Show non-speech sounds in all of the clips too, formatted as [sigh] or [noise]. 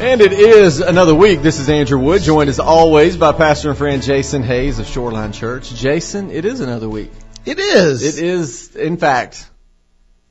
And it is another week. This is Andrew Wood, joined as always by pastor and friend Jason Hayes of Shoreline Church. Jason, it is another week. It is. It is, in fact,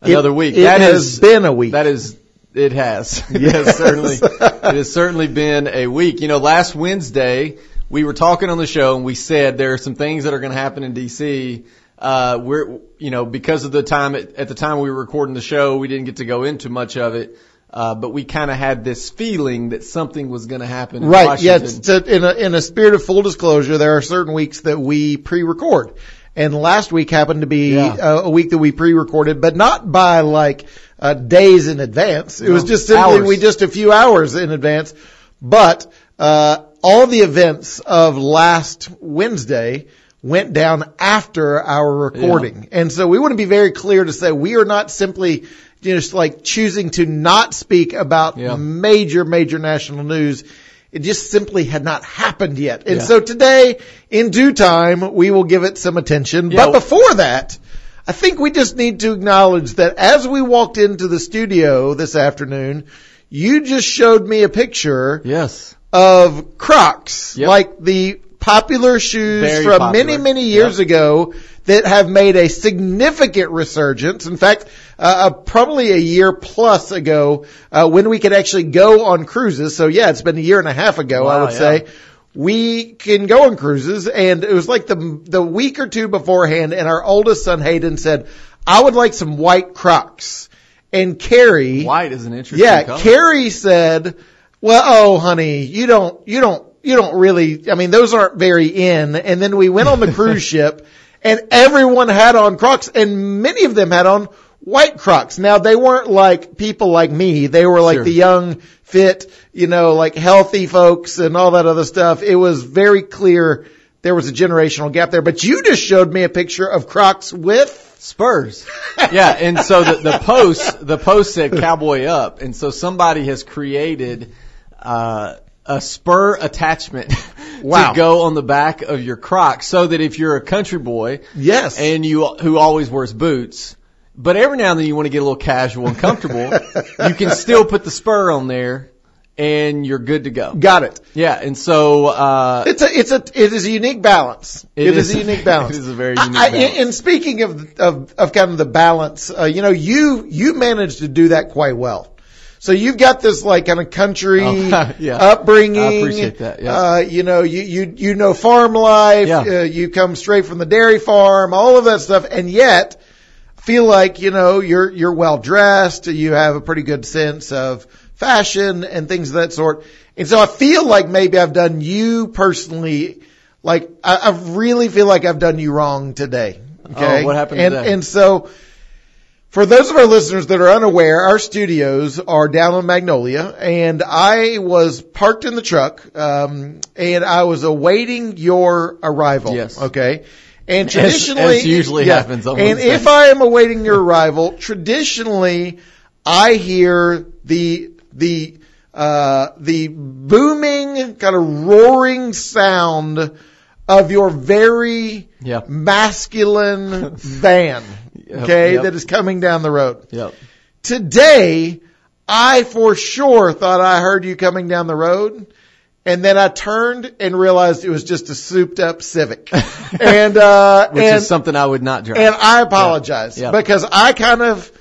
another It- week. it That has is- been a week. That is, it has. [laughs] It has certainly, it has certainly been a week. You know, last Wednesday we were talking on the show and we said there are some things that are going to happen in DC. Uh, we're, you know, because of the time at, at the time we were recording the show, we didn't get to go into much of it. Uh, but we kind of had this feeling that something was going to happen. In Right. Yeah. Washington. to- in a, in a spirit of full disclosure, there are certain weeks that we pre-record. And last week happened to be Yeah. uh, a week that we pre-recorded, but not by like uh, days in advance. It was just simply hours. we just a few hours in advance. But uh, all the events of last Wednesday went down after our recording, and so we want to be very clear to say we are not simply just like choosing to not speak about Yeah. major, major national news. It just simply had not happened yet. And Yeah. so today, in due time, we will give it some attention. Yeah. But before that, I think we just need to acknowledge that as we walked into the studio this afternoon, you just showed me a picture yes. of Crocs, Yep. like the popular shoes Very from popular. many, many years Yep. ago that have made a significant resurgence. In fact, uh, uh, probably a year plus ago, uh, when we could actually go on cruises. So yeah, it's been a year and a half ago, I would yeah. say. We can go on cruises and it was like the, the week or two beforehand and our oldest son Hayden said, I would like some white Crocs. And Carrie, White is an interesting yeah, color. Carrie said, "Well, oh, honey, you don't, you don't, you don't really. I mean, those aren't very in." And then we went on the [laughs] cruise ship, and everyone had on Crocs, and many of them had on white Crocs. Now they weren't like people like me; they were like Sure. the young, fit, you know, like healthy folks and all that other stuff. It was very clear there was a generational gap there. But you just showed me a picture of Crocs with. Spurs. [laughs] Yeah, and so the, the post the post said cowboy up, and so somebody has created uh, a spur attachment [laughs] Wow. to go on the back of your Crocs, so that if you're a country boy Yes. and you who always wears boots, but every now and then you want to get a little casual and comfortable, [laughs] you can still put the spur on there, and you're good to go. Got it. Yeah, and so uh, It's a, it's a, it is a unique balance. It it is, is- a unique [laughs] balance. it is a very unique I, balance. And speaking of, of, of kind of the balance, uh, you know, you, you managed to do that quite well. So you've got this like kind of country [laughs] Oh, [laughs] yeah. upbringing. I appreciate that, yeah. Uh, you know, you, you, you know farm life. Yeah. Uh, you come straight from the dairy farm, all of that stuff. And yet feel like, you know, you're, you're well dressed. You have a pretty good sense of fashion and things of that sort. And so I feel like maybe I've done you personally, like I, I really feel like I've done you wrong today. Okay. Oh, what happened and, today? And so for those of our listeners that are unaware, our studios are down on Magnolia and I was parked in the truck, um, and I was awaiting your arrival. Yes. Okay. And traditionally, as usually happens on and Wednesday. if I am awaiting your arrival, traditionally I hear the, the, uh, the booming kind of roaring sound of your very Yeah. masculine [laughs] van. Okay. yep. That is coming down the road. yep. Today, I for sure thought I heard you coming down the road. And then I turned and realized it was just a souped up Civic. [laughs] and, uh, Which and, is something I would not drive. and I apologize Yeah. because I kind of,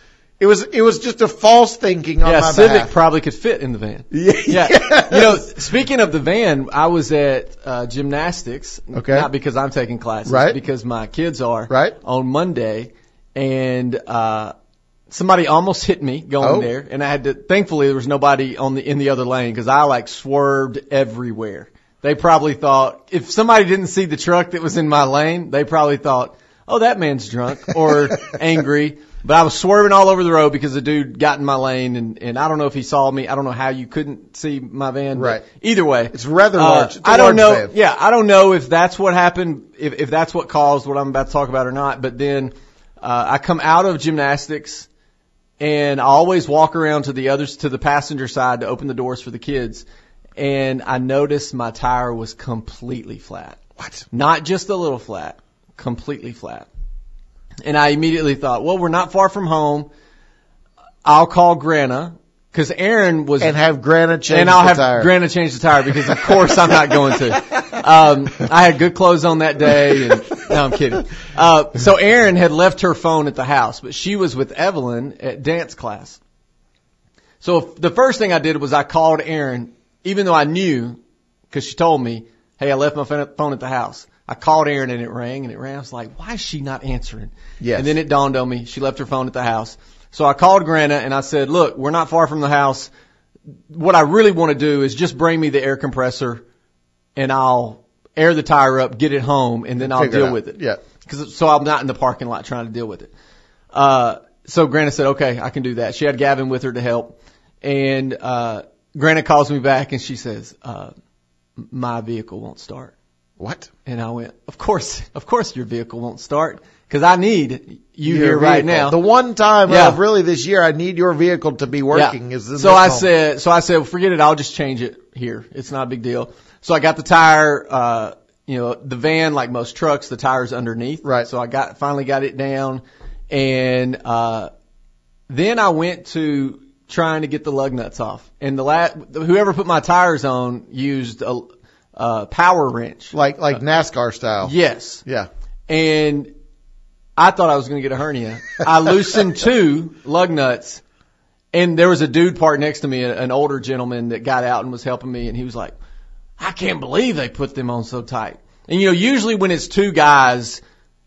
it was, it was just a false thinking on yeah, my Civic behalf. probably could fit in the van. [laughs] Yeah. Yeah. You know, speaking of the van, I was at uh, gymnastics. Okay. Not because I'm taking classes, Right. because my kids are. Right. On Monday, and uh, somebody almost hit me going Oh. there, and I had to. Thankfully, there was nobody on the in the other lane because I like swerved everywhere. They probably thought if somebody didn't see the truck that was in my lane, they probably thought, "Oh, that man's drunk or [laughs] angry." But I was swerving all over the road because the dude got in my lane, and and I don't know if he saw me. I don't know how you couldn't see my van. Right. Either way, It's rather uh, large. It's a I don't large know. van. Yeah, I don't know if that's what happened, if if that's what caused what I'm about to talk about or not. But then uh, I come out of gymnastics, and I always walk around to the others to the passenger side to open the doors for the kids, and I noticed my tire was completely flat. What? Not just a little flat, completely flat. And I immediately thought, well, we're not far from home. I'll call Grana Cause Erin was, and have Grana change and I'll have tire. Grana change the tire because of course I'm not going to. Um, I had good clothes on that day and, [laughs] [laughs] no, I'm kidding. Uh, so Erin had left her phone at the house, but she was with Evelyn at dance class. So the first thing I did was I called Erin, even though I knew, cause she told me, hey, I left my phone at the house. I called Erin and it rang and it rang. I was like, why is she not answering? Yes. And then it dawned on me, she left her phone at the house. So I called Grana and I said, look, we're not far from the house. What I really want to do is just bring me the air compressor and I'll air the tire up, get it home, and then I'll Figure it deal out. with it. Yeah. Cause, so I'm not in the parking lot trying to deal with it. Uh, so Grana said, okay, I can do that. She had Gavin with her to help. And, uh, Grana calls me back and she says, uh, my vehicle won't start. What? And I went, of course, of course your vehicle won't start because I need you Your here right now. The one time Yeah. of really this year I need your vehicle to be working is in so I moment. said, so I said, well, forget it. I'll just change it here. It's not a big deal. So I got the tire, uh, you know, the van, like most trucks, the tire's underneath. Right. So I got, finally got it down and, uh, then I went to trying to get the lug nuts off and the la whoever put my tires on used a, a power wrench. like like NASCAR style. Yes. Yeah. and I thought I was going to get a hernia. I loosened [laughs] two lug nuts, and there was a dude parked next to me, an older gentleman that got out and was helping me, and he was like, "I can't believe they put them on so tight." And you know, usually when it's two guys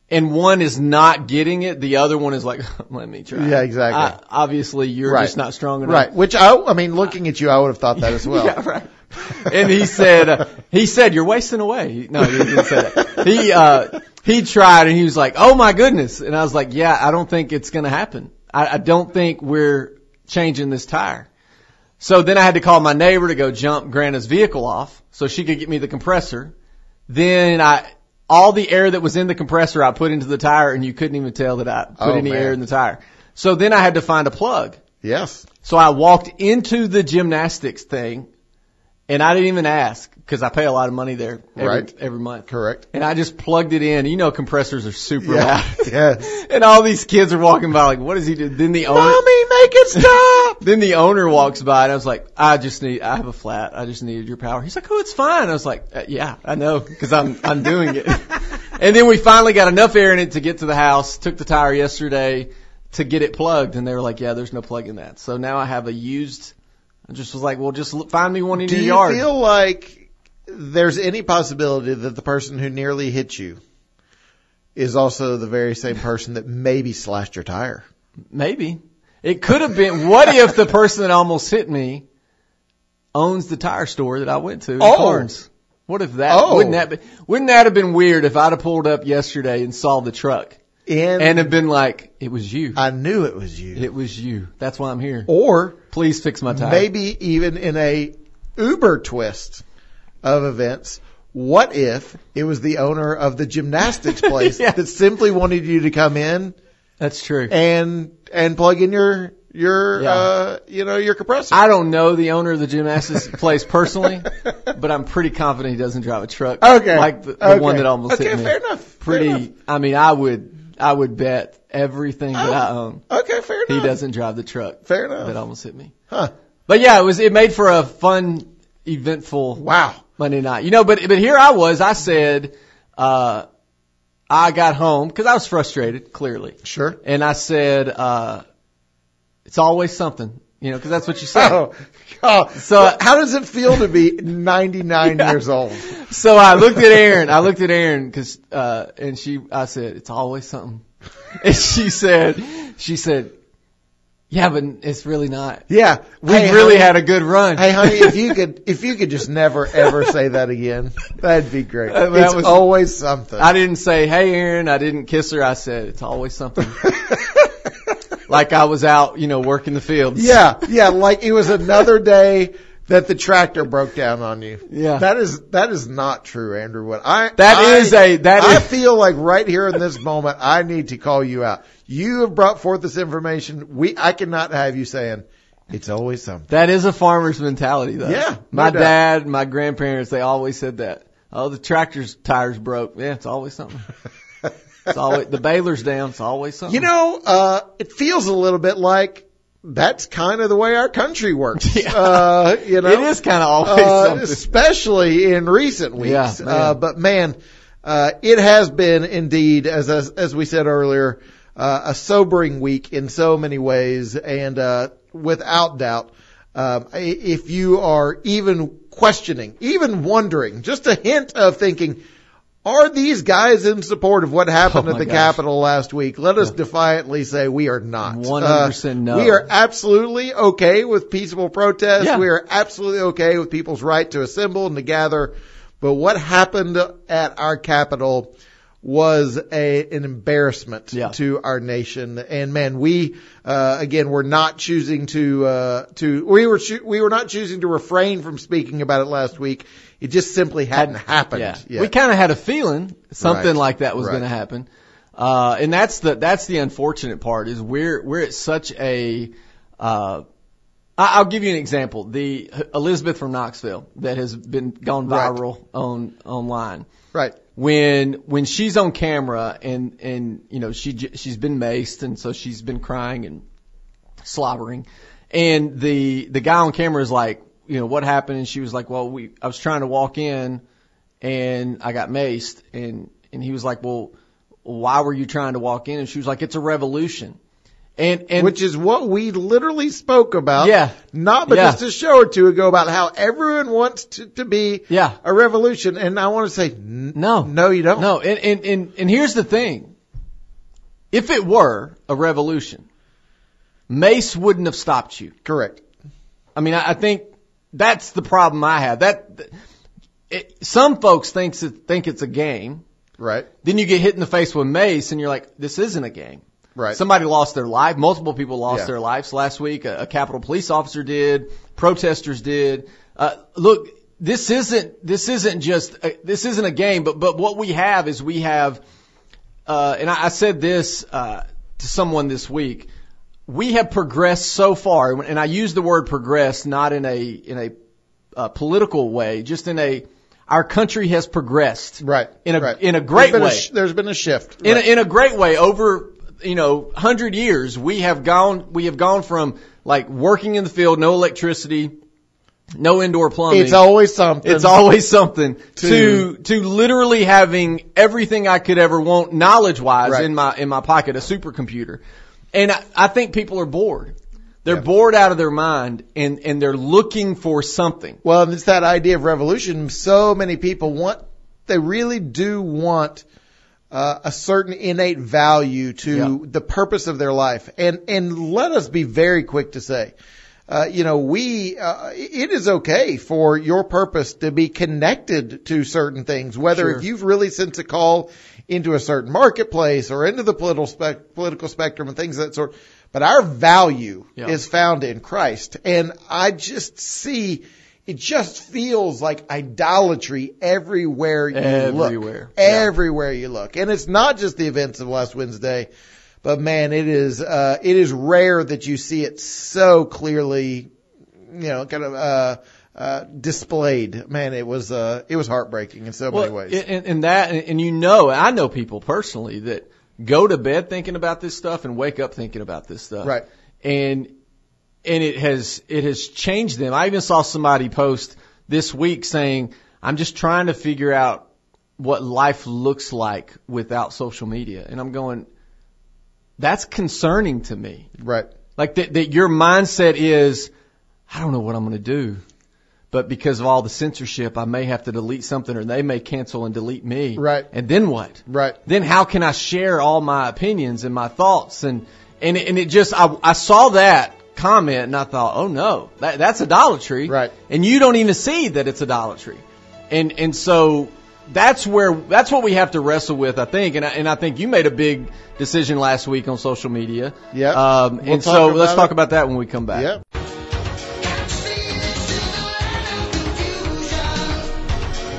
and one is not getting it, the other one is like, [laughs] "Let me try." Yeah, exactly. I, obviously, you're Right. just not strong enough. Right. Which I I mean looking at you I would have thought that as well. [laughs] Yeah, right. And he said, uh, he said, you're wasting away. No, he didn't say that. [laughs] He, uh, he tried and he was like, oh my goodness. And I was like, yeah, I don't think it's going to happen. I, I don't think we're changing this tire. So then I had to call my neighbor to go jump Grana's vehicle off so she could get me the compressor. Then I, all the air that was in the compressor I put into the tire and you couldn't even tell that I put Oh, any man. air in the tire. So then I had to find a plug. Yes. So I walked into the gymnastics thing and I didn't even ask because I pay a lot of money there every, Right. every month. Correct. And I just plugged it in. You know, compressors are super Yeah. loud. [laughs] yes. [laughs] and all these kids are walking by like, what is he doing? Then the owner, Mommy, make it stop. [laughs] then the owner walks by and I was like, I just need, I have a flat. I just needed your power. He's like, oh, it's fine. I was like, uh, yeah, I know because I'm, I'm doing it. and then we finally got enough air in it to get to the house, took the tire yesterday to get it plugged and they were like, yeah, there's no plug in that. So now I have a used, I just was like, well, just look, find me one in New York. Do your you yard. feel like there's any possibility that the person who nearly hit you is also the very same person that maybe slashed your tire? Maybe. It could have been, what if the person that almost hit me owns the tire store that I went to in Oh. Karns? What if that, Oh. wouldn't that be, wouldn't that have been weird if I'd have pulled up yesterday and saw the truck And, and have been like, it was you. I knew it was you. It was you. That's why I'm here. or Please fix my tire. maybe even in a Uber twist of events, what if it was the owner of the gymnastics [laughs] place Yeah. that simply wanted you to come in That's true. and and plug in your your Yeah. uh you know your compressor? I don't know the owner of the gymnastics [laughs] place personally, but I'm pretty confident he doesn't drive a truck. Okay. Like the, the Okay. one that almost Okay, hit me. fair enough. Fair Pretty, enough. I mean, I would, I would bet everything that I own. okay, fair enough. He doesn't drive the truck Fair enough. that almost hit me. Huh. But yeah, it was, it made for a fun, eventful Wow. Monday night. You know, but, but here I was, I said, uh, I got home because I was frustrated, clearly. Sure. And I said, uh, it's always something, you know, cause that's what you [laughs] said. Oh, oh. So- [laughs] how does it feel to be 99 Yeah. years old? So I looked at Erin. I looked at Erin because, uh, and she, I said, it's always something. [laughs] And she said, she said, yeah, but it's really not. Yeah. We Hey, really honey, had a good run. Hey, honey, if you could, if you could just never ever say that again, that'd be great. Uh, that it's was- always something. I didn't say, hey Erin, I didn't kiss her. I said, it's always something. Like I was out, you know, working the fields. yeah, yeah, like it was another day that the tractor broke down on you. Yeah. That is, that is not true, Andrew. What I, That I, is a- that I is- feel like right here in this moment, I need to call you out. You have brought forth this information. We, I cannot have you saying, it's always something. That is a farmer's mentality though. Yeah, My doubt. dad, my grandparents, they always said that. Oh, the tractor's tires broke. Yeah, it's always something. [laughs] It's always, the baler's down. It's always something. You know, uh, it feels a little bit like that's kind of the way our country works. [laughs] Uh, you know, It is kind of always uh, something. especially in recent weeks. Yeah, man. uh, but man, uh, it has been indeed, as as, as we said earlier, uh, a sobering week in so many ways, and uh, without doubt, um, if you are even questioning, even wondering, just a hint of thinking. Are these guys in support of what happened Oh at the gosh. Capitol last week? Let us defiantly say we are not. 100% no. We are absolutely okay with peaceful protest. Yeah. We are absolutely okay with people's right to assemble and to gather. But what happened at our Capitol was a, an embarrassment Yeah. to our nation. And man, we, uh, again, were not choosing to, uh, to, we were, we were not choosing to refrain from speaking about it last week. It just simply hadn't happened Yeah. yet. We kind of had a feeling something Right. like that was Right. going to happen. Uh, and that's the, that's the unfortunate part is we're, we're at such a, uh, I- I'll give you an example. The Elizabeth from Knoxville that has been gone Right. viral on online. right. When when she's on camera and and you know she she's been maced and so she's been crying and slobbering, and the the guy on camera is like, you know, what happened? And she was like, well, we I was trying to walk in, and I got maced, and and he was like, well, why were you trying to walk in? And she was like, it's a revolution, and and Which is what we literally spoke about. Yeah. Not but Yeah. just a show or two ago about how everyone wants to, to be Yeah. a revolution. And I want to say, n- No. no, you don't. No, and, and, and, and here's the thing. If it were a revolution, Mace wouldn't have stopped you. Correct. I mean, I, I think that's the problem I have. That it, some folks thinks it, think it's a game. Right. Then you get hit in the face with Mace, and you're like, "This isn't a game." Right. Somebody lost their life. Multiple people lost Yeah. their lives last week. A, a Capitol police officer did. Protesters did. Uh, look, this isn't this isn't just uh this isn't a game. But but what we have is we have, uh, and I, I said this uh, to someone this week. We have progressed so far, and I use the word progress not in a in a uh, political way, just in a our country has progressed Right. in a right. in a great there's way A sh- there's been a shift. in Right. a, in a great way over you know hundred years we have gone we have gone from like working in the field no electricity no indoor plumbing it's always something. it's always something to To- to literally having everything I could ever want knowledge wise Right. in my in my pocket a supercomputer and I, I think people are bored they're Yeah. bored out of their mind and and they're looking for something Well, and it's that idea of revolution. So many people want, they really do want uh, a certain innate value to Yeah. the purpose of their life. And and let us be very quick to say, uh, you know, we uh, it is okay for your purpose to be connected to certain things, whether Sure. if you've really sent a call into a certain marketplace or into the political spec- political spectrum and things of that sort. But our value Yeah. is found in Christ, and I just see. It just feels like idolatry everywhere you Everywhere. look. Yeah. Everywhere you look. And it's not just the events of last Wednesday, but man, it is, uh, it is rare that you see it so clearly, you know, kind of, uh, uh, displayed. Man, it was, uh, it was heartbreaking in so many ways. And, and that, and you know, I know people personally that go to bed thinking about this stuff and wake up thinking about this stuff. Right. And, and it has, it has changed them. I even saw somebody post this week saying, I'm just trying to figure out what life looks like without social media. And I'm going, that's concerning to me. right. Like that, that your mindset is, I don't know what I'm going to do. But because of all the censorship, I may have to delete something or they may cancel and delete me. Right. And then what? Right. Then how can I share all my opinions and my thoughts? And, and, it, and it just, I, I saw that comment and I thought, oh no, that, that's idolatry. Right. And you don't even see that it's idolatry. And, and so that's where, that's what we have to wrestle with, I think. And I, and I think you made a big decision last week on social media. Yep. Um, We'll and so let's it. talk about that when we come back. Yeah.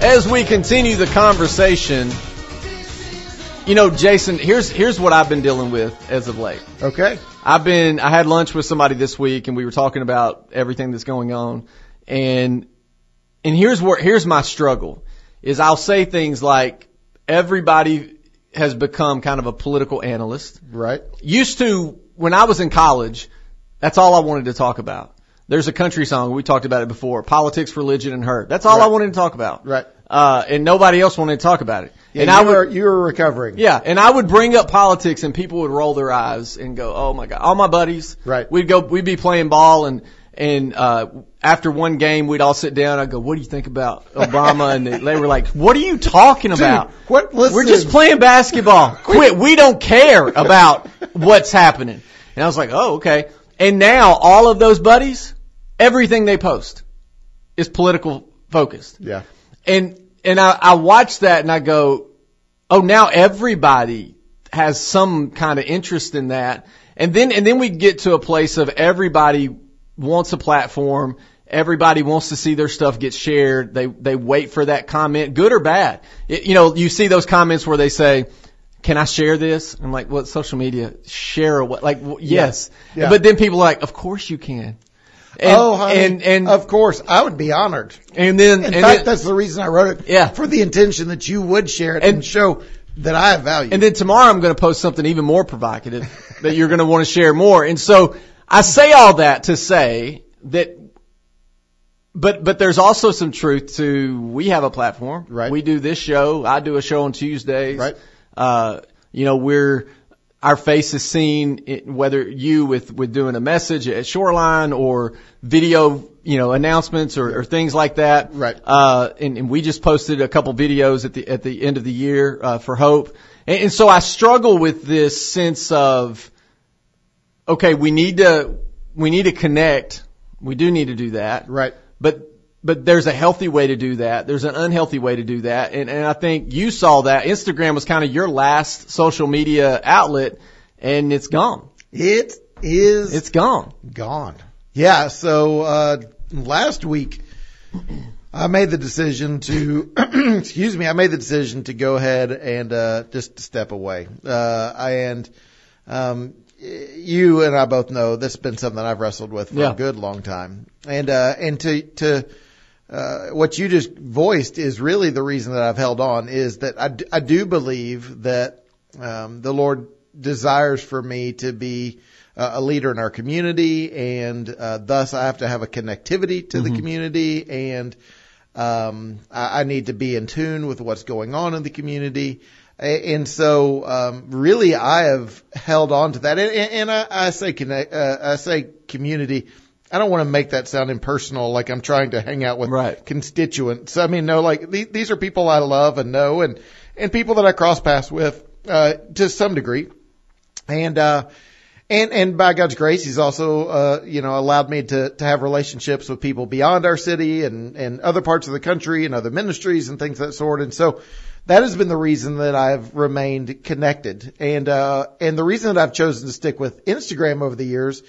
As we continue the conversation, you know, Jason, here's here's what I've been dealing with as of late. Okay. I've been I had lunch with somebody this week and we were talking about everything that's going on and and here's where here's my struggle is I'll say things like everybody has become kind of a political analyst. Right. Used to when I was in college, That's all I wanted to talk about. There's a country song we talked about it before. Politics, religion, and hurt. That's all I wanted to talk about. Right. Uh, and nobody else wanted to talk about it. Yeah, and I would, were you were recovering. yeah, and I would bring up politics and people would roll their eyes and go, "Oh my god!" All my buddies, Right. We'd go, we'd be playing ball and and uh after one game we'd all sit down. I'd go, "What do you think about Obama?" and they were like, "What are you talking about?" what- listen. We're just playing basketball. [laughs] Quit. We don't care about what's happening. And I was like, "Oh, okay." And now all of those buddies, everything they post is political focused. Yeah. And and I, I watch that and I go, oh, now everybody has some kind of interest in that. And then and then we get to a place of everybody wants a platform. Everybody wants to see their stuff get shared. They they wait for that comment, good or bad. It, you know, you see those comments where they say, "Can I share this?" I'm like, "What social media? Share what?" Like, w yes. Yeah. But then people are like, "Of course you can." And, oh, honey, and and of course, I would be honored. and then In and fact, then, that's the reason I wrote it. Yeah. For the intention that you would share it and, And- show that I have value. And then tomorrow I'm going to post something even more provocative that you're going to want to share more. And so I say all that to say that, but, but there's also some truth to, we have a platform. Right. We do this show. I do a show on Tuesdays. Right. Uh, you know, we're, our face is seen, in- whether you with, with doing a message at Shoreline or video, you know, announcements or, or things like that. Right. Uh, and, and we just posted a couple videos at the, at the end of the year, uh, for Hope. And, and so I struggle with this sense of, okay, we need to, we need to connect. We do need to do that. right. But but there's a healthy way to do that. There's an unhealthy way to do that. And and I think you saw that Instagram was kind of your last social media outlet and it's gone. It is It's gone. gone. Yeah. So, uh, last week I made the decision to, [clears throat] excuse me, I made the decision to go ahead and, uh, just step away. Uh, and, um, you and I both know this has been something that I've wrestled with for Yeah. a good long time. And, uh, and to, to, uh, what you just voiced is really the reason that I've held on is that I, d- I do believe that, um, the Lord desires for me to be uh, a leader in our community and, uh, thus I have to have a connectivity to the community and, um, I, I need to be in tune with what's going on in the community. And so, um, really, I have held on to that. And, and I, I say connect, uh, I say community. I don't want to make that sound impersonal, like I'm trying to hang out with Right. constituents. I mean, no, like these, these are people I love and know, and and people that I cross paths with uh, to some degree. And uh, and and by God's grace, He's also uh, you know allowed me to to have relationships with people beyond our city and and other parts of the country and other ministries and things of that sort. And so that has been the reason that I've remained connected. And uh, and the reason that I've chosen to stick with Instagram over the years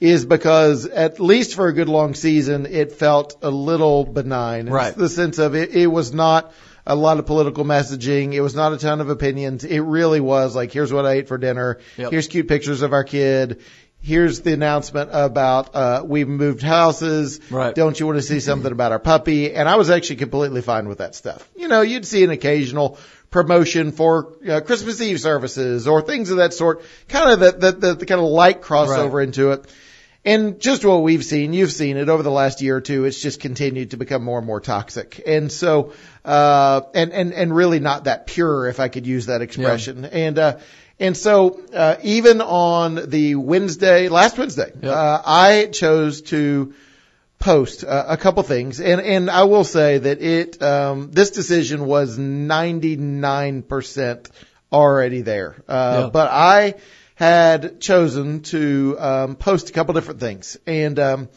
is because at least for a good long season, it felt a little benign. Right. It's the sense of it, it was not a lot of political messaging. It was not a ton of opinions. It really was like, here's what I ate for dinner. Yep. Here's cute pictures of our kid. Here's the announcement about, uh, we've moved houses. Right. Don't you want to see something about our puppy? And I was actually completely fine with that stuff. You know, you'd see an occasional promotion for uh, Christmas Eve services or things of that sort. Kind of the, the, the, the kind of light crossover Right. into it. And just what we've seen, you've seen it over the last year or two, it's just continued to become more and more toxic. And so, uh, and, and, and really not that pure, if I could use that expression. And, uh, and so, uh, even on the Wednesday, last Wednesday, Yep. uh, I chose to post uh, a couple things. And, and I will say that it, um, this decision was 99% already there. Uh, Yeah. but I had chosen to, um, post a couple different things. And, um,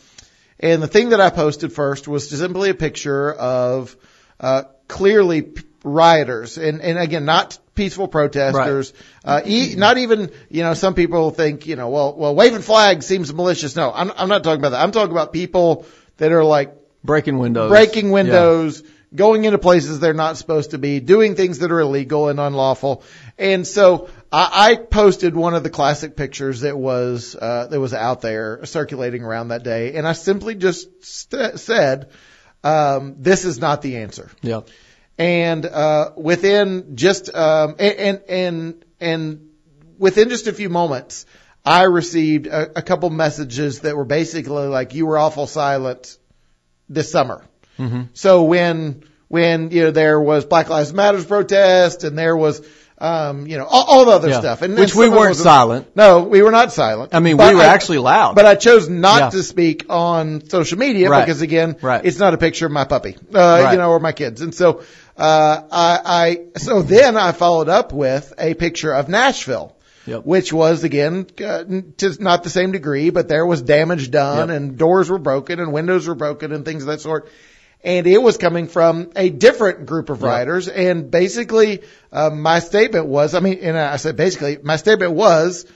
and the thing that I posted first was simply a picture of, uh, clearly p- rioters and, and again, not peaceful protesters, uh, e- not even, you know, some people think, you know, well, well, waving flags seems malicious. No, I'm, I'm not talking about that. I'm talking about people that are like Breaking windows. breaking windows, going into places they're not supposed to be, doing things that are illegal and unlawful. And so I, I posted one of the classic pictures that was uh, that was out there circulating around that day, and I simply just st- said, um, "This is not the answer." Yeah. And uh, within just um, and, and and within just a few moments, I received a, a couple messages that were basically like, you were awful silent this summer. Mm-hmm. So when, when, you know, there was Black Lives Matters protest and there was, um, you know, all, all the other Yeah. stuff. And Which we some of it weren't silent. No, we were not silent. I mean, But we were I- actually loud. But I chose not Yeah. to speak on social media Right. because again, Right. it's not a picture of my puppy, uh, Right. you know, or my kids. And so, uh, I, I, so then I followed up with a picture of Nashville. Yep. Which was again, uh, to not the same degree, but there was damage done Yep. and doors were broken and windows were broken and things of that sort. And it was coming from a different group of Yep. writers. And basically, uh, my statement was, I mean, and I said basically, my statement was,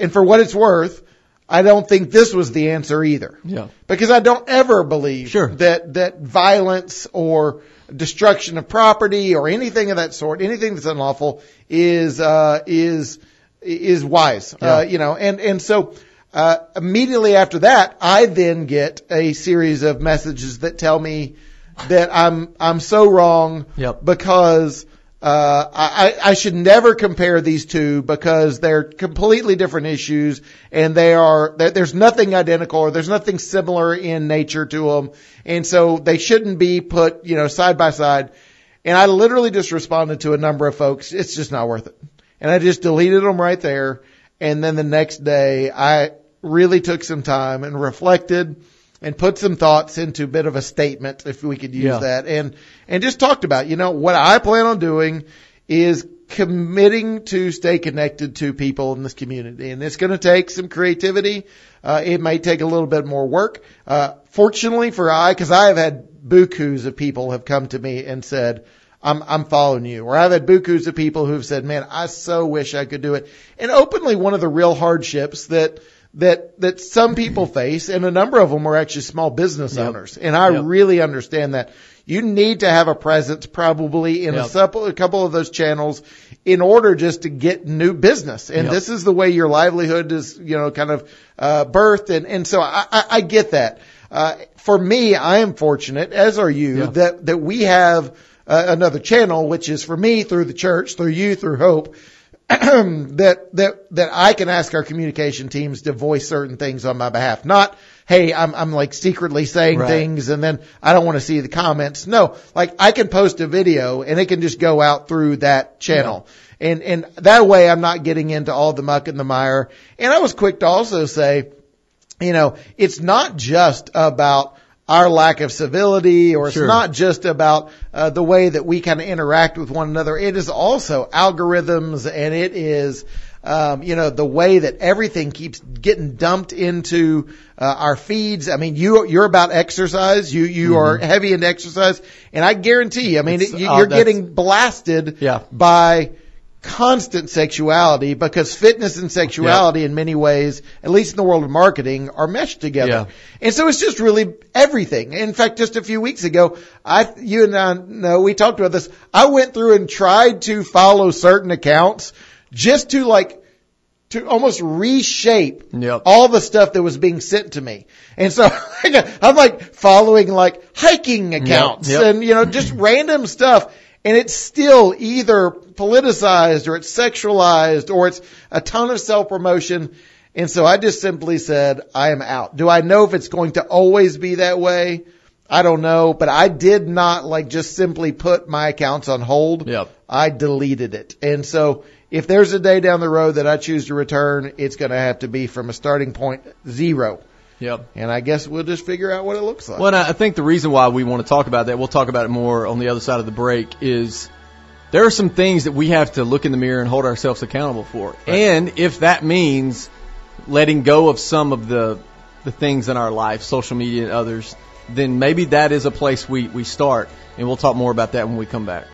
and for what it's worth, I don't think this was the answer either. Yeah. Because I don't ever believe Sure. that, that violence or destruction of property or anything of that sort, anything that's unlawful is, uh, is, is wise. Yeah. Uh, you know, and, and so, uh, immediately after that, I then get a series of messages that tell me that I'm, I'm so wrong Yep. because, uh, I, I should never compare these two because they're completely different issues and they are, there- there's nothing identical or there's nothing similar in nature to them. And so they shouldn't be put, you know, side by side. And I literally just responded to a number of folks. It's just not worth it. And I just deleted them right there. And then the next day I really took some time and reflected and put some thoughts into a bit of a statement, if we could use Yeah. that, and and just talked about, you know, what I plan on doing is committing to stay connected to people in this community, and it's going to take some creativity. Uh, it may take a little bit more work. Uh, fortunately for I, because I have had bukus of people have come to me and said. I'm, I'm following you. Or I've had bukus of people who've said, man, I so wish I could do it. And openly one of the real hardships that, that, that some people [clears throat] face, and a number of them are actually small business Yep. owners. And I Yep. really understand that. You need to have a presence probably in a, Yep. supple, a couple of those channels in order just to get new business. And this is the way your livelihood is, you know, kind of, uh, birthed. And, and so I, I, I get that. Uh, for me, I am fortunate, as are you, that, that we have uh, another channel, which is for me through the church, through you, through Hope, [clears throat] that that that I can ask our communication teams to voice certain things on my behalf. Not, hey, I'm I'm like secretly saying Right. things and then I don't want to see the comments. No, like I can post a video and it can just go out through that channel. And and that way I'm not getting into all the muck and the mire. And I was quick to also say, you know, it's not just about our lack of civility or it's Sure. not just about uh, the way that we kind of interact with one another. It is also algorithms and it is, um, you know, the way that everything keeps getting dumped into uh, our feeds. I mean, you you're about exercise. You you are heavy into exercise, and I guarantee. You, I mean, Mm-hmm. You, uh, you're that's- getting blasted Yeah. by constant sexuality because fitness and sexuality in many ways, at least in the world of marketing, are meshed together. Yeah. And so it's just really everything. In fact, just a few weeks ago, I, you and I know, we talked about this. I went through and tried to follow certain accounts just to like, to almost reshape Yep. all the stuff that was being sent to me. And so [laughs] I'm like following like hiking accounts yep. and, you know, just random stuff. And it's still either politicized or it's sexualized or it's a ton of self promotion. And so I just simply said, I am out. Do I know if it's going to always be that way? I don't know, but I did not like just simply put my accounts on hold. Yep. I deleted it. And so if there's a day down the road that I choose to return, it's going to have to be from a starting point zero. Yep. And I guess we'll just figure out what it looks like. Well, and I I think the reason why we want to talk about that, we'll talk about it more on the other side of the break, is there are some things that we have to look in the mirror and hold ourselves accountable for. And if that means letting go of some of the the things in our life, social media and others, then maybe that is a place we, we start. And we'll talk more about that when we come back.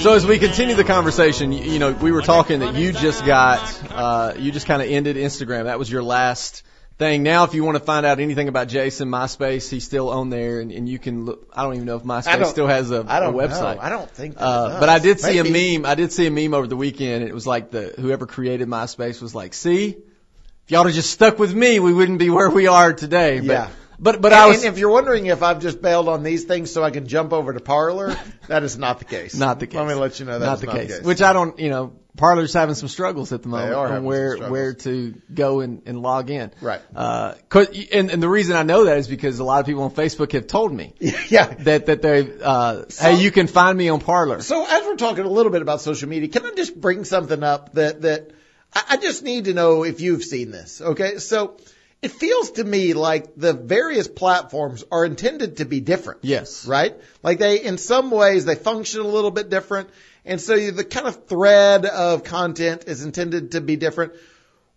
So as we continue the conversation, you, you know, we were talking that you just got, uh, you just kind of ended Instagram. That was your last thing. Now, if you want to find out anything about Jason, MySpace, he's still on there, and, and you can look. I don't even know if MySpace still has a, I don't a website. know. I don't think Uh, but I did see Maybe. a meme. I did see a meme over the weekend. It was like the whoever created MySpace was like, "See, if y'all had just stuck with me, we wouldn't be where we are today." But, Yeah. But but and, I was if you're wondering if I've just bailed on these things so I can jump over to Parler, [laughs] that is not the case. not the case. Let me let you know that's not the case. Which I don't, you know, Parler's having some struggles at the moment are on where where to go and, and log in. Right. Uh, 'cause- and, and the reason I know that is because a lot of people on Facebook have told me [laughs] yeah. that that they uh, hey you can find me on Parler. So as we're talking a little bit about social media, can I just bring something up that that I, I just need to know if you've seen this? Okay, so it feels to me like the various platforms are intended to be different. Yes. Right? Like they, in some ways, they function a little bit different, and so the kind of thread of content is intended to be different.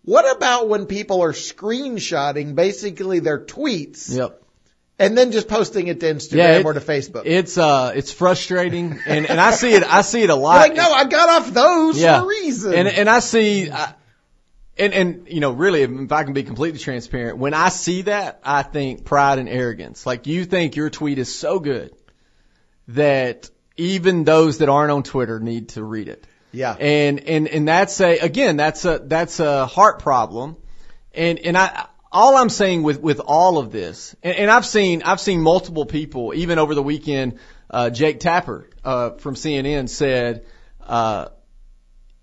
What about when people are screenshotting basically their tweets Yep. and then just posting it to Instagram Yeah, it- or to Facebook? It's uh it's frustrating and and I see it I see it a You're lot. like, no, I got off those yeah. for a reason. And and I see I, and and you know really if I can be completely transparent, when I see that, I think pride and arrogance. Like you think your tweet is so good that even those that aren't on Twitter need to read it. yeah. And and and that's a again that's a that's a heart problem. And and I all I'm saying with with all of this, and, and I've seen I've seen multiple people even over the weekend. Uh, Jake Tapper uh, from CNN said, uh,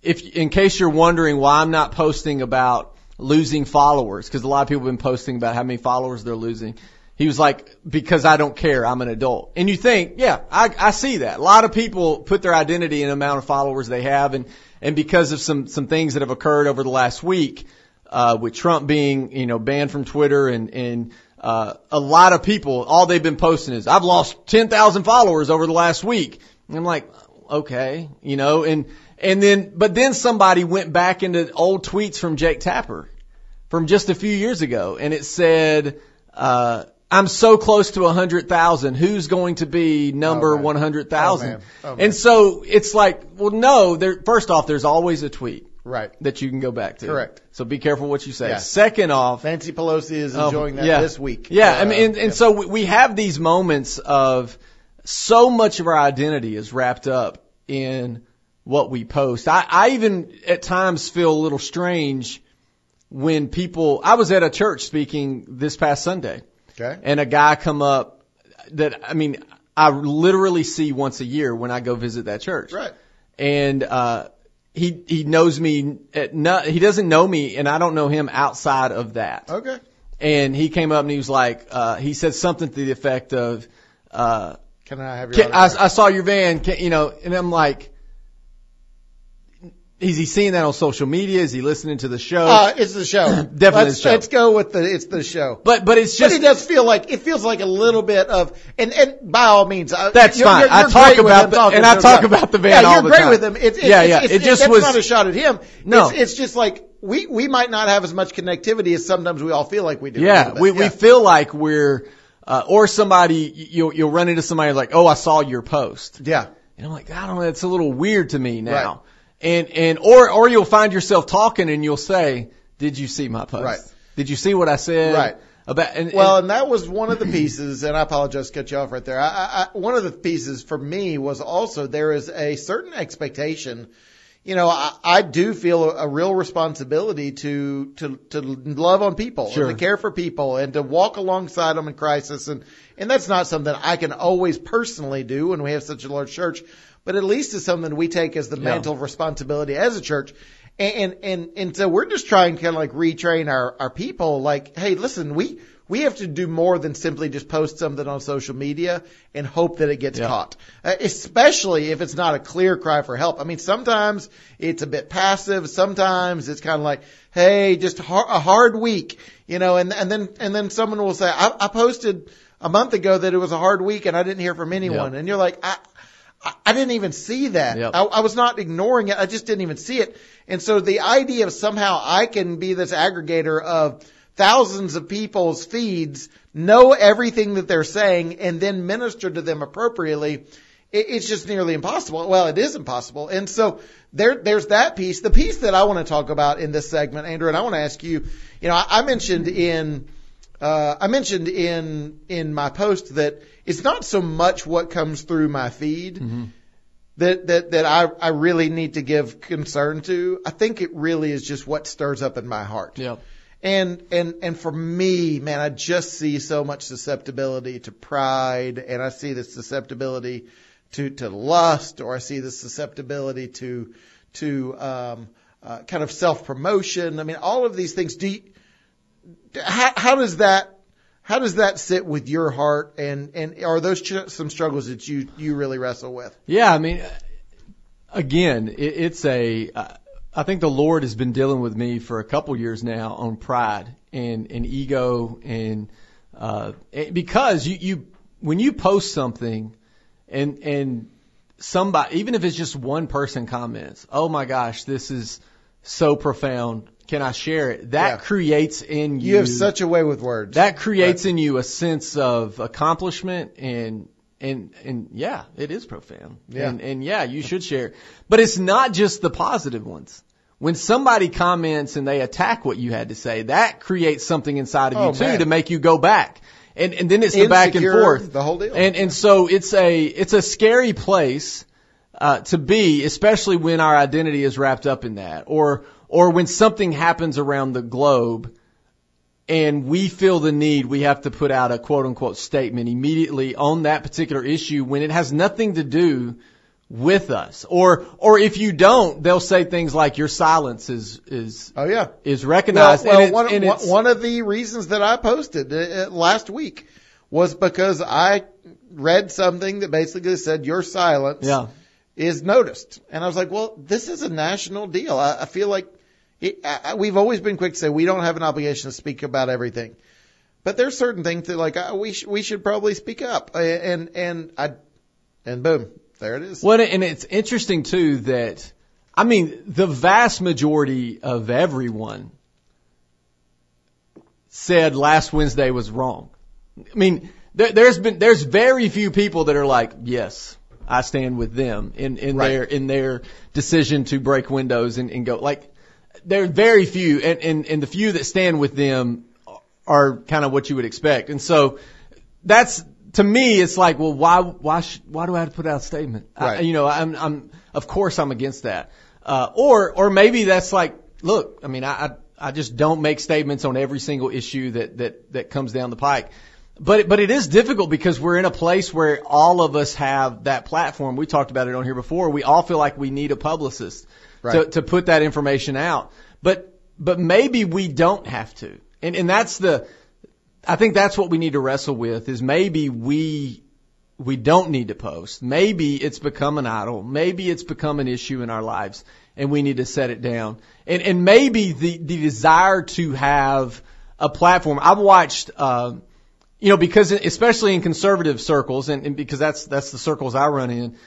if in case you're wondering why I'm not posting about losing followers, because a lot of people have been posting about how many followers they're losing. He was like, because I don't care, I'm an adult. And you think, yeah, I, I see that. A lot of people put their identity in the amount of followers they have, and and because of some some things that have occurred over the last week, uh, with Trump being you know banned from Twitter and and uh, a lot of people, all they've been posting is, I've lost 10,000 followers over the last week. And I'm like, okay, you know, and, and then, but then somebody went back into old tweets from Jake Tapper from just a few years ago and it said, uh, I'm so close to 100,000. Who's going to be number Oh, 100,000? Oh. Oh, and so it's like, well, no, there, first off, there's always a tweet right. that you can go back to. Correct. So be careful what you say. Yeah. Second off, Nancy Pelosi is Oh, enjoying that yeah. this week. Yeah, Uh, I mean, and, and yeah. so we have these moments of so much of our identity is wrapped up in what we post. I, I even at times feel a little strange when people. I was at a church speaking this past Sunday, okay. and a guy come up that I mean I literally see once a year when I go visit that church Right. and uh he he knows me at no, he doesn't know me and I don't know him outside of that. Okay. And he came up and he was like uh he said something to the effect of uh Can I have your can, I. I saw your van, can, you know, and I'm like is he seeing that on social media? Is he listening to the show? Uh, it's the show. [clears throat] Definitely let's, the show. Let's go with the, it's the show. but but it's just. But it does feel like, it feels like a little bit of, and, and by all means, uh, That's you're, fine. You're, I you're talk about the- and I talk about the van yeah, all you're great time. with him. It's, it's, Yeah, yeah. It's, It just that's was- not a shot at him. No. It's, it's just like, we, we might not have as much connectivity as sometimes we all feel like we do. Yeah, we, yeah. we feel like we're, uh, or somebody, you'll, you'll run into somebody like, oh, I saw your post. yeah. And I'm like, I don't know, it's a little weird to me now. Right. And, and, or, or you'll find yourself talking and you'll say, did you see my post? Right. Did you see what I said? Right. About, and, Well, and, and that was one of the pieces, and I apologize to cut you off right there. I, I, I, one of the pieces for me was also there is a certain expectation. You know, I, I do feel a, a real responsibility to, to, to love on people Sure. and to care for people and to walk alongside them in crisis. And, and that's not something I can always personally do when we have such a large church, but at least it's something we take as the Yeah. mantle of responsibility as a church. And, and, and, so we're just trying to kind of like retrain our, our people like, hey, listen, we, we have to do more than simply just post something on social media and hope that it gets Yeah. caught. Uh, especially if it's not a clear cry for help. I mean, sometimes it's a bit passive. Sometimes it's kind of like, hey, just har- a hard week, you know, and, and then, and then someone will say, I, I posted a month ago that it was a hard week and I didn't hear from anyone. Yep. And you're like, I, I- didn't even see that. Yep. I, I was not ignoring it. I just didn't even see it. And so the idea of somehow I can be this aggregator of thousands of people's feeds, know everything that they're saying, and then minister to them appropriately, it, it's just nearly impossible. Well, it is impossible. And so there, there's that piece. The piece that I want to talk about in this segment, Andrew, and I want to ask you, you know, I, I mentioned in, uh, I mentioned in, in my post that it's not so much what comes through my feed that, that, that I, I really need to give concern to. I think it really is just what stirs up in my heart. Yep. And and and for me, man, I just see so much susceptibility to pride, and I see the susceptibility to to lust, or I see the susceptibility to to um, uh, kind of self promotion. I mean, all of these things. Do you, how, how does that how does that sit with your heart, and and are those ch- some struggles that you you really wrestle with? Yeah, I mean, again, it, it's a. Uh, I think the Lord has been dealing with me for a couple years now on pride and and ego and uh, because you you when you post something and and somebody even if it's just one person comments, oh my gosh, this is so profound. Can I share it? That Yeah. creates in you. You have such a way with words. that creates in you a sense of accomplishment and and and yeah, it is profound. Yeah. And and yeah, you should share. it. But it's not just the positive ones. When somebody comments and they attack what you had to say, that creates something inside of you Oh, too man. to make you go back. And and then it's the back and forth. the whole deal. And and so it's a it's a scary place uh, to be, especially when our identity is wrapped up in that, or or when something happens around the globe and we feel the need, we have to put out a quote unquote statement immediately on that particular issue when it has nothing to do with us. Or, or if you don't, they'll say things like your silence is, is, oh yeah. is recognized. Well, and well it's- one, one, one of the reasons that I posted uh, uh, last week was because I read something that basically said your silence yeah. is noticed, and I was like, well, this is a national deal. I, I feel like it, I, we've always been quick to say we don't have an obligation to speak about everything, but there's certain things that like uh, we sh- we should probably speak up, and and I and boom, there it is. Well, and it's interesting too that, I mean, the vast majority of everyone said last Wednesday was wrong. I mean, there, there's been, there's very few people that are like, yes, I stand with them in, in Right. their, in their decision to break windows and, and go, like, there are very few, and, and, and the few that stand with them are kind of what you would expect. And so that's to me, it's like, well, why, why, sh- why do I have to put out a statement? I, Right. you know, I'm, I'm, of course, I'm against that. Uh, or, or maybe that's like, look, I mean, I, I, I just don't make statements on every single issue that, that, that comes down the pike. But, but it is difficult because we're in a place where all of us have that platform. We talked about it on here before. We all feel like we need a publicist Right. to put that information out. But, but maybe we don't have to. And, and that's the, I think that's what we need to wrestle with is maybe we we don't need to post. Maybe it's become an idol. Maybe it's become an issue in our lives and we need to set it down. And and maybe the the desire to have a platform. I've watched uh you know because especially in conservative circles and, and because that's that's the circles I run in.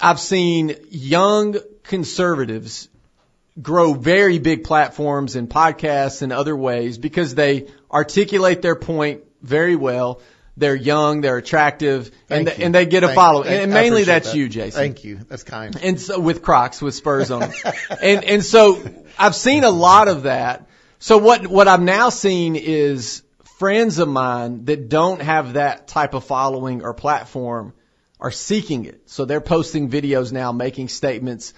I've seen young conservatives grow very big platforms and podcasts and other ways because they articulate their point very well. They're young, they're attractive, and, they, and they get a Thank- following. thank- and mainly that's that. you, Jason. Thank you. That's kind. And so with Crocs with Spurs on them. [laughs] and and so I've seen a lot of that. So what what I'm now seeing is friends of mine that don't have that type of following or platform are seeking it. So they're posting videos now, making statements,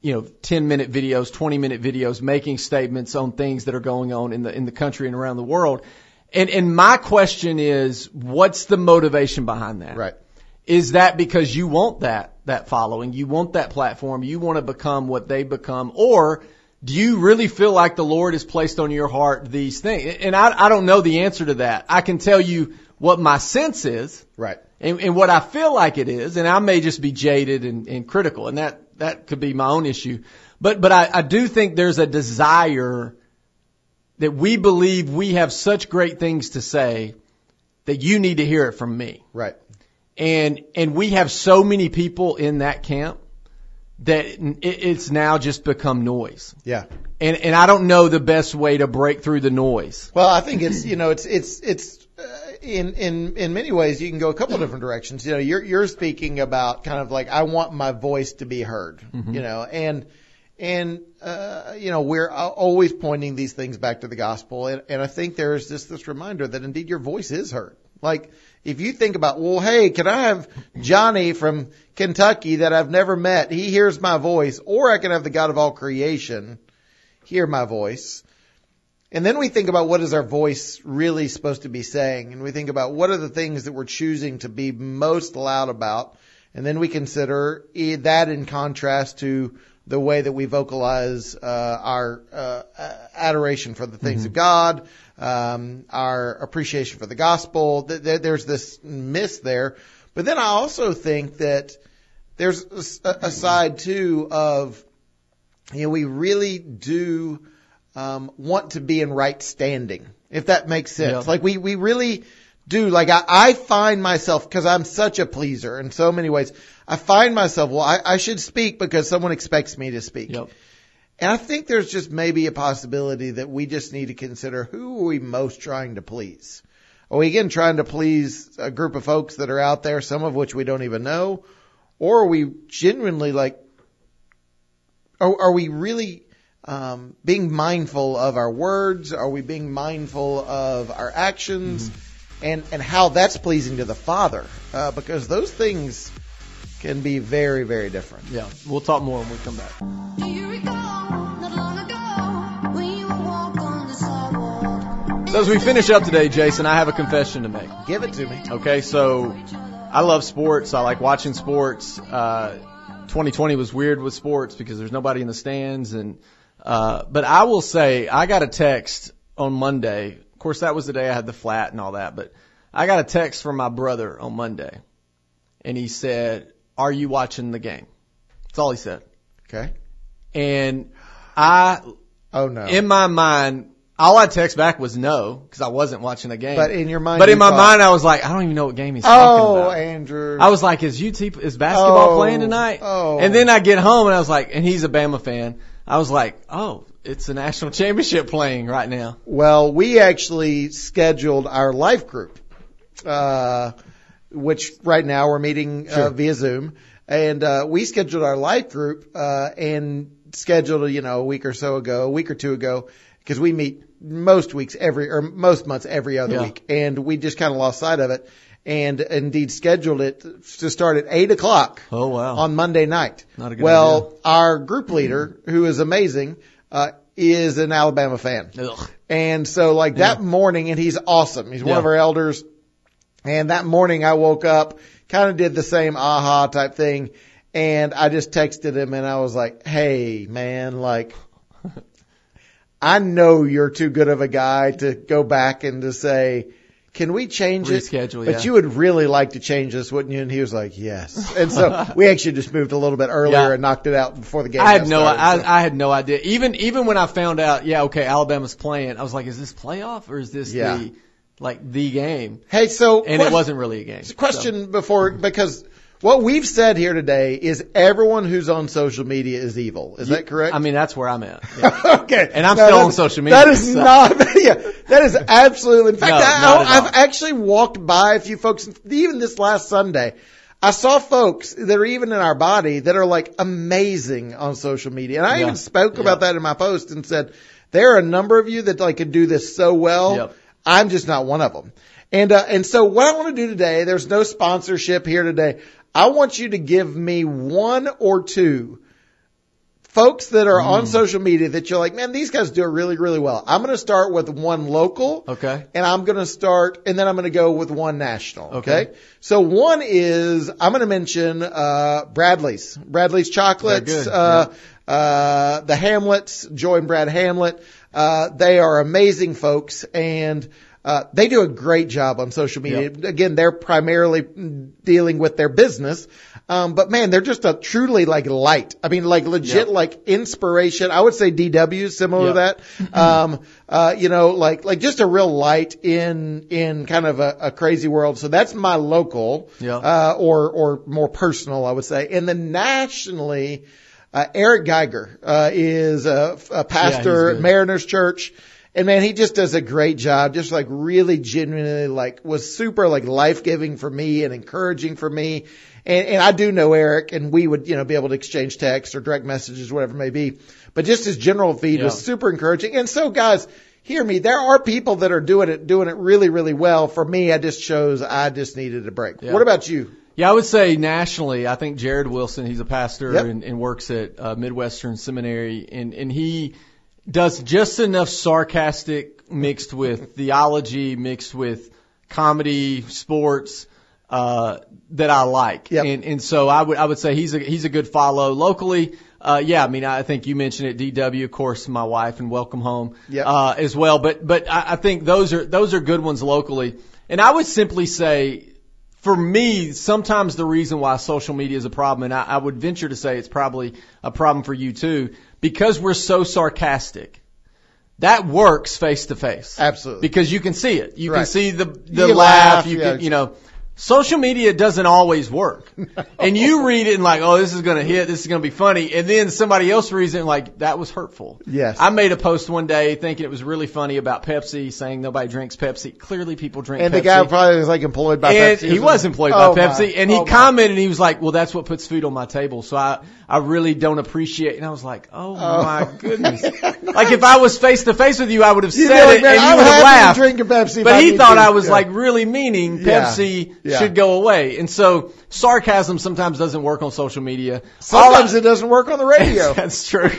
you know, 10 minute videos, 20 minute videos, making statements on things that are going on in the in the country and around the world. And and my question is, what's the motivation behind that? Right. Is that because you want that that following, you want that platform, you want to become what they become, or do you really feel like the Lord has placed on your heart these things? And I, I don't know the answer to that. I can tell you what my sense is Right. And, and what I feel like it is, and I may just be jaded and, and critical, and that that could be my own issue. But but I, I do think there's a desire that we believe we have such great things to say that you need to hear it from me Right. and and we have so many people in that camp that it, it's now just become noise. Yeah. And and I don't know the best way to break through the noise. Well, I think it's you know it's it's it's in in in many ways you can go a couple different directions. You know, you're you're speaking about kind of like I want my voice to be heard. You know, and and uh, you know we're al- always pointing these things back to the gospel, and, and I think there's just this reminder that indeed your voice is heard. Like if you think about, well, hey, can I have Johnny from Kentucky that I've never met? He hears my voice, or I can have the God of all creation hear my voice And then we think about what is our voice really supposed to be saying. And we think about what are the things that we're choosing to be most loud about. And then we consider that in contrast to the way that we vocalize uh, our uh, adoration for the things of God, um, our appreciation for the gospel. Th- th- There's this miss there. But then I also think that there's a side too of you know, we really do um, want to be in right standing, if that makes sense. Yeah. Like we we really do. Like I, I find myself because I'm such a pleaser in so many ways. I find myself, well, I, I should speak because someone expects me to speak. Yep. And I think there's just maybe a possibility that we just need to consider who are we most trying to please. Are we again trying to please a group of folks that are out there, some of which we don't even know, or are we genuinely like, are, are we really um, being mindful of our words? Are we being mindful of our actions, and and how that's pleasing to the Father? Uh, because those things can be very very different. Yeah. We'll talk more when we come back. Do you recall not long ago when you would walk on the sidewalk? So as we finish up today, Jason, I have a confession to make. Give it to me. Okay, so I love sports. I like watching sports. Uh, 2020 was weird with sports because there's nobody in the stands, and uh, but I will say I got a text on Monday. Of course, that was the day I had the flat and all that, but I got a text from my brother on Monday, and he said, "Are you watching the game?" That's all he said, Okay. and I, Oh no. in my mind. All I text back was no because I wasn't watching the game. But in your mind but in my thought- mind, I was like, I don't even know what game he's talking oh, about. Andrew. I was like, is UT is basketball Oh, playing tonight? oh. And then I get home and I was like, and he's a Bama fan. I was like, oh, it's the national championship playing right now. Well, we actually scheduled our life group, uh, which right now we're meeting uh, via Zoom, and uh, we scheduled our life group uh, and scheduled you know a week or so ago, a week or two ago, because we meet most weeks every or most months every other Yeah. week, and we just kind of lost sight of it. And indeed scheduled it to start at eight o'clock Oh wow. on Monday night. Not a good well, idea. our group leader, who is amazing, uh, is an Alabama fan. Ugh. And so like that morning, and he's awesome. He's one Yeah. of our elders. And that morning I woke up, kind of did the same aha type thing. And I just texted him and I was like, Hey man, like, [laughs] I know you're too good of a guy to go back and to say, can we change it? But yeah. you would really like to change this, wouldn't you? And he was like, yes. And so [laughs] we actually just moved a little bit earlier Yeah. and knocked it out before the game. I had no, started, I, so. I had no idea. Even, even when I found out, yeah, okay, Alabama's playing, I was like, is this playoff or is this Yeah. the, like the game? Hey, so And question- it wasn't really a game. Question before because what we've said here today is everyone who's on social media is evil. Is that correct? I mean, that's where I'm at. [laughs] Yeah. okay. And I'm No, still on social media, That is so. not. [laughs] Yeah, that is absolutely. In fact, No, I, I've actually walked by a few folks, even this last Sunday. I saw folks that are even in our body that are like amazing on social media, and I Yeah. even spoke Yeah. about that in my post and said there are a number of you that like could do this so well. Yep. I'm just not one of them. And uh, and so what I want to do today, there's no sponsorship here today. I want you to give me one or two folks that are Mm. on social media that you're like, man, these guys do it really, really well. I'm going to start with one local. Okay. And I'm going to start, and then I'm going to go with one national. Okay. Okay. So one is, I'm going to mention, uh, Bradley's, Bradley's Chocolates, uh, uh, the Hamlets, Joy and Brad Hamlet. Uh, they are amazing folks and, uh, they do a great job on social media. Again, they're primarily dealing with their business. Um, but man, they're just a truly like light. I mean, like legit, Yeah. like inspiration. I would say DW is similar to that. Um, uh, you know, like, like just a real light in, in kind of a, a crazy world. So that's my local, Yeah. uh, or, or more personal, I would say. And then nationally, uh, Eric Geiger, uh, is a, a pastor good. at Mariners Church. And man, he just does a great job. Just like really genuinely like was super like life giving for me and encouraging for me. And, and I do know Eric and we would, you know, be able to exchange texts or direct messages, whatever it may be. But just his general feed was super encouraging. And so guys, hear me. There are people that are doing it, doing it really, really well. For me, I just chose I just needed a break. Yeah. What about you? Yeah, I would say nationally, I think Jared Wilson, he's a pastor Yep. and, and works at uh, Midwestern Seminary, and and he does just enough sarcastic mixed with theology, mixed with comedy, sports, uh, that I like. Yep. And, and so I would, I would say he's a, he's a good follow locally. Uh, yeah, I mean, I think you mentioned it, DW, of course, my wife and welcome home, Yep. uh, as well. But, but I, I think those are, those are good ones locally. And I would simply say, for me, sometimes the reason why social media is a problem, and I, I would venture to say it's probably a problem for you too, because we're so sarcastic. That works face to face. Absolutely. Because you can see it. You can see the the laugh. laugh, You yeah. can, you know. Social media doesn't always work. [laughs] And you read it and like, oh, this is going to hit. This is going to be funny. And then somebody else reads it and like, that was hurtful. Yes. I made a post one day thinking it was really funny about Pepsi, saying nobody drinks Pepsi. Clearly people drink And Pepsi. the guy probably was like employed by And Pepsi. he was employed Oh, by my. Pepsi, and he Oh, commented, and he was like, "Well, that's what puts food on my table." So I, I really don't appreciate. And I was like, "Oh, oh. my [laughs] goodness!" like if I was face to face with you, I would have said be like, it, "Man, and you would have laughed. drink a Pepsi But he thought. I was Yeah. like really meaning Pepsi Yeah. Should go away, and so sarcasm sometimes doesn't work on social media. Sometimes I- it doesn't work on the radio. [laughs] That's true.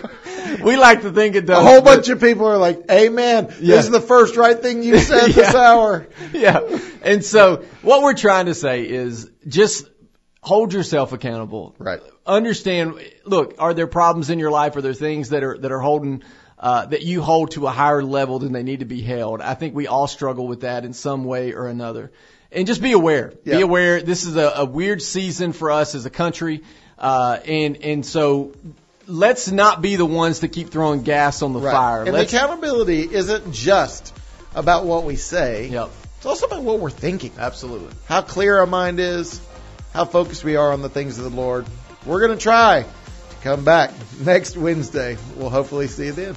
We like to think it does. A whole bunch of people are like, "Amen. Yeah. This is the first right thing you [laughs] said this hour." yeah. And so what we're trying to say is just hold yourself accountable. Right. Understand, look, are there problems in your life? Are there things that are, that are holding, uh, that you hold to a higher level than they need to be held? I think we all struggle with that in some way or another. And just be aware. Yeah. Be aware. This is a, a weird season for us as a country. Uh, and, and so let's not be the ones to keep throwing gas on the Right. fire. And let's, accountability isn't just about what we say. Yep. It's also about what we're thinking. Absolutely. How clear our mind is, how focused we are on the things of the Lord. We're going to try to come back next Wednesday. We'll hopefully see you then.